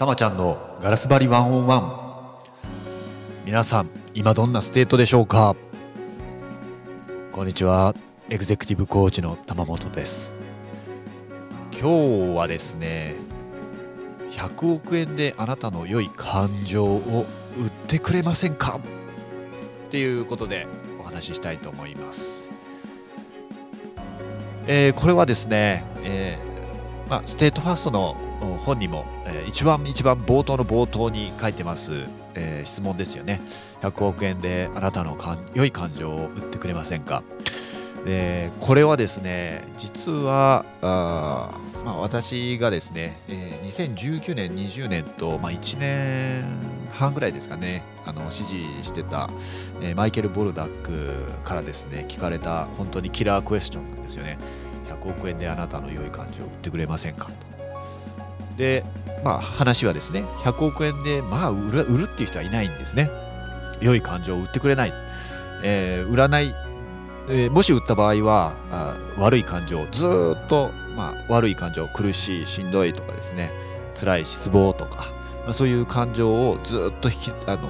たまちゃんのガラス張りワンオンワン。皆さん今どんなステートでしょうか？こんにちは。エグゼクティブコーチの玉本です。今日はですね100億円であなたの良い感情を売ってくれませんか？っていうことでお話ししたいと思います、えー、これはですね、えーまあ、ステートファーストの本にも、えー、一番一番冒頭の冒頭に書いてます、えー、質問ですよね。100億円であなたの良い感情を売ってくれませんか。でこれはですね実はあ、まあ、私がですね、えー、2019年20年と、まあ、1年半ぐらいですかねあの師事してた、えー、マイケル・ボルダックからですね聞かれた本当にキラークエスチョンなんですよね。100億円であなたの良い感情を売ってくれませんかと。で、まあ、話はですね100億円でまあ売る売るっていう人はいないんですね。良い感情を売ってくれない、えー、売らない、えー、もし売った場合はあ悪い感情ずっと、まあ、悪い感情苦しいしんどいとかですね。辛い失望とか、まあ、そういう感情をずっと引きあの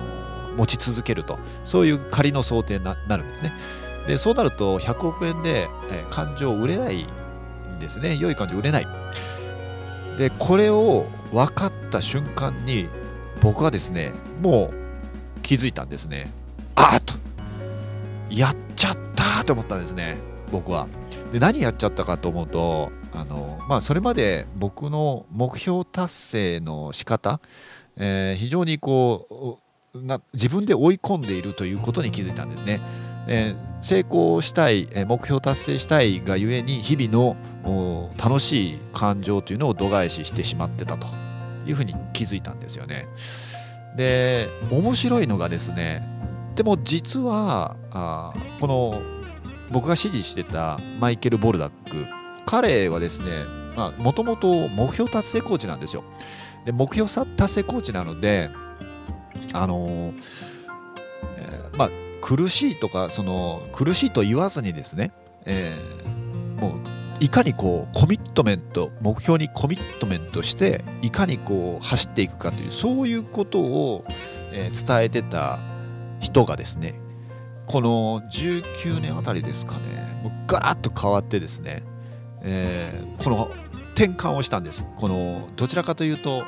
持ち続けると。そういう仮の想定になるんですね。でそうなると100億円で、えー、感情を売れないんですね。良い感情売れない。でこれを分かった瞬間に僕はですねもう気づいたんですねあっとやっちゃったと思ったんですね僕はで何やっちゃったかと思うとあのまあそれまで僕の目標達成の仕方、えー、非常にこうな自分で追い込んでいるということに気づいたんですね。えー、成功したい、え、目標達成したいがゆえに日々の楽しい感情というのを度外視してしまってたというふうに気づいたんですよね。で面白いのがですねでも実はあこの僕が支持してたマイケル・ボルダック彼はですねもともと目標達成コーチなんですよ。で目標達成コーチなのであのー、えー、まあ苦しいとかその苦しいと言わずにですね、えー、もういかにこうコミットメント目標にコミットメントしていかにこう走っていくかというそういうことを、えー、伝えてた人がですねこの19年あたりですかねもうガラッと変わってですね、えー、この転換をしたんです。このどちらかというと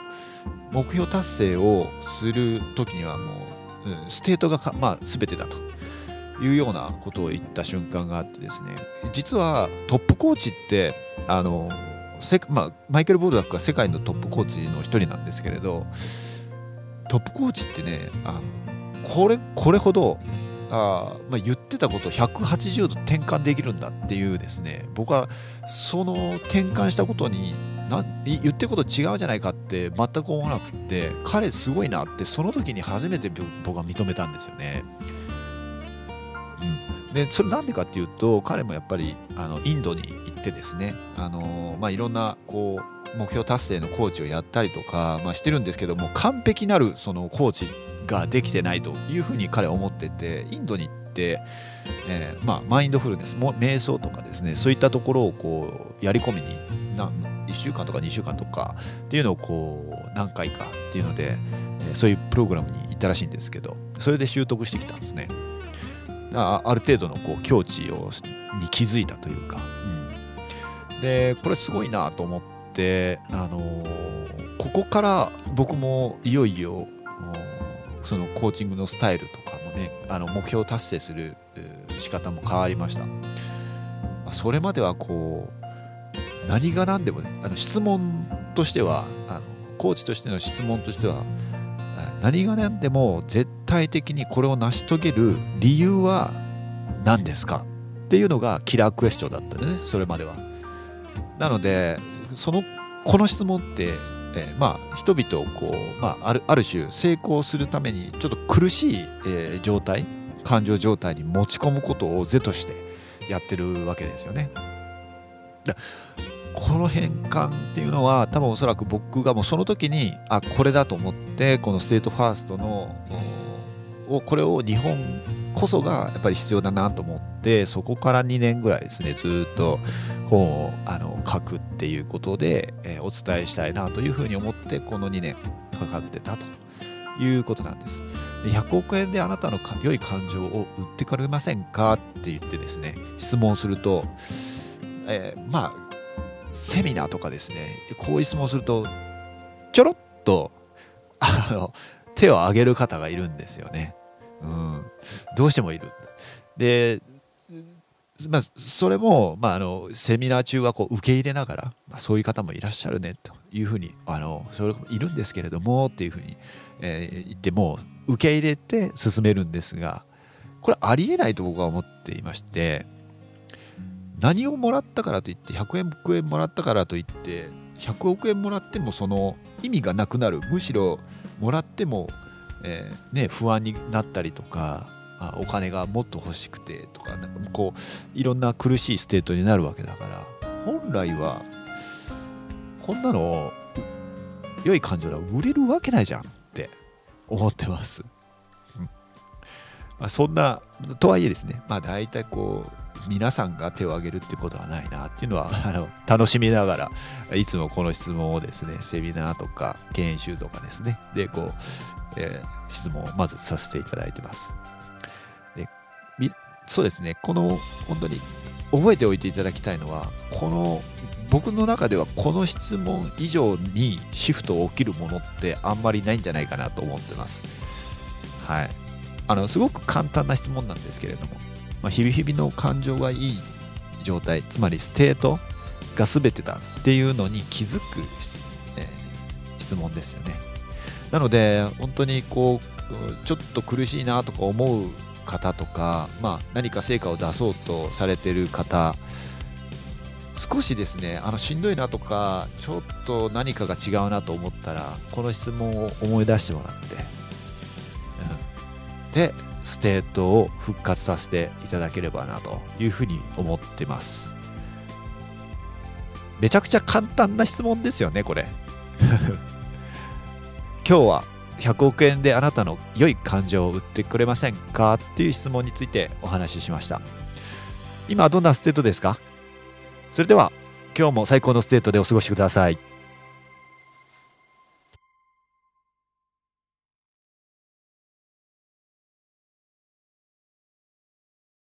目標達成をする時にはもうステートがまあ、全てだというようなことを言った瞬間があってですね。実はトップコーチってあのせまあ、マイケル・ボルダックが世界のトップコーチの一人なんですけれどトップコーチってねあのこれこれほどあ、まあ、言ってたことを180度転換できるんだっていうですね僕はその転換したことにな言ってること違うじゃないかって全く思わなくって彼すごいなってその時に初めて僕は認めたんですよね。うん、でそれなんでかっていうと彼もやっぱりあのインドに行ってですねあの、まあ、いろんなこう目標達成のコーチをやったりとか、まあ、してるんですけども完璧なるそのコーチができてないというふうに彼は思っててインドに行って、えーまあ、マインドフルネス瞑想とかですねそういったところをこうやり込みにな1週間とか2週間とかっていうのをこう何回かっていうので、えそういうプログラムに行ったらしいんですけどそれで習得してきたんですね。あある程度のこう境地をに気づいたというか、うん、でこれすごいなと思ってあのー、ここから僕もいよいよそのコーチングのスタイルとかもねあの目標達成する仕方も変わりました。それまではこう何が何でもねあの質問としてはあのコーチとしての質問としては何が何でも絶対的にこれを成し遂げる理由は何ですか？っていうのがキラークエスチョンだったねそれまでは。なのでそのこの質問って、えー、まあ人々をこう、まあ、あるある種成功するためにちょっと苦しい、えー、状態感情状態に持ち込むことを是としてやってるわけですよね。この変換っていうのは多分おそらく僕がもうその時にあこれだと思ってこのステートファーストのをこれを日本こそがやっぱり必要だなと思ってそこから2年ぐらいですねずっと本をあの書くっていうことで、えー、お伝えしたいなというふうに思ってこの2年かかってたということなんです。で100億円であなたの良い感情を売ってくれませんか？って言ってですね質問すると、えー、まあセミナーとかですねこういう質問するとちょろっとあの手を挙げる方がいるんですよね。うん、どうしてもいる。でまあ、それも、まあ、あのセミナー中はこう受け入れながら、まあ、そういう方もいらっしゃるねというふうにあのそれいるんですけれどもっていうふうに、えー、言っても受け入れて進めるんですがこれありえないと僕は思っていまして何をもらったからといって100億円もらったからといって100億円もらってもその意味がなくなる。むしろもらっても、えー、ね、不安になったりとかあお金がもっと欲しくてとかなんかこういろんな苦しいステートになるわけだから本来はこんなの良い感情では売れるわけないじゃんって思ってます。うん。まあ、そんなとはいえですね。まあ大体こう皆さんが手を挙げるってことはないなっていうのはあの楽しみながらいつもこの質問をですねセミナーとか研修とかですね。でこう、えー、質問をまずさせていただいてます。でそうですね。この本当に覚えておいていただきたいのはこの僕の中ではこの質問以上にシフト起きるものってあんまりないんじゃないかなと思ってます。はい。あのすごく簡単な質問なんですけれどもまあ、日々日々の感情がいい状態つまりステートが全てだっていうのに気づく、え、質問ですよね。なので本当にこうちょっと苦しいなとか思う方とか、まあ、何か成果を出そうとされてる方少しですねあのしんどいなとかちょっと何かが違うなと思ったらこの質問を思い出してもらって、うん、でステートを復活させていただければなというふうに思ってます。めちゃくちゃ簡単な質問ですよねこれ。今日は100億円であなたの良い感情を売ってくれませんかっていう質問についてお話ししました。今どんなステートですか？それでは今日も最高のステートでお過ごしください。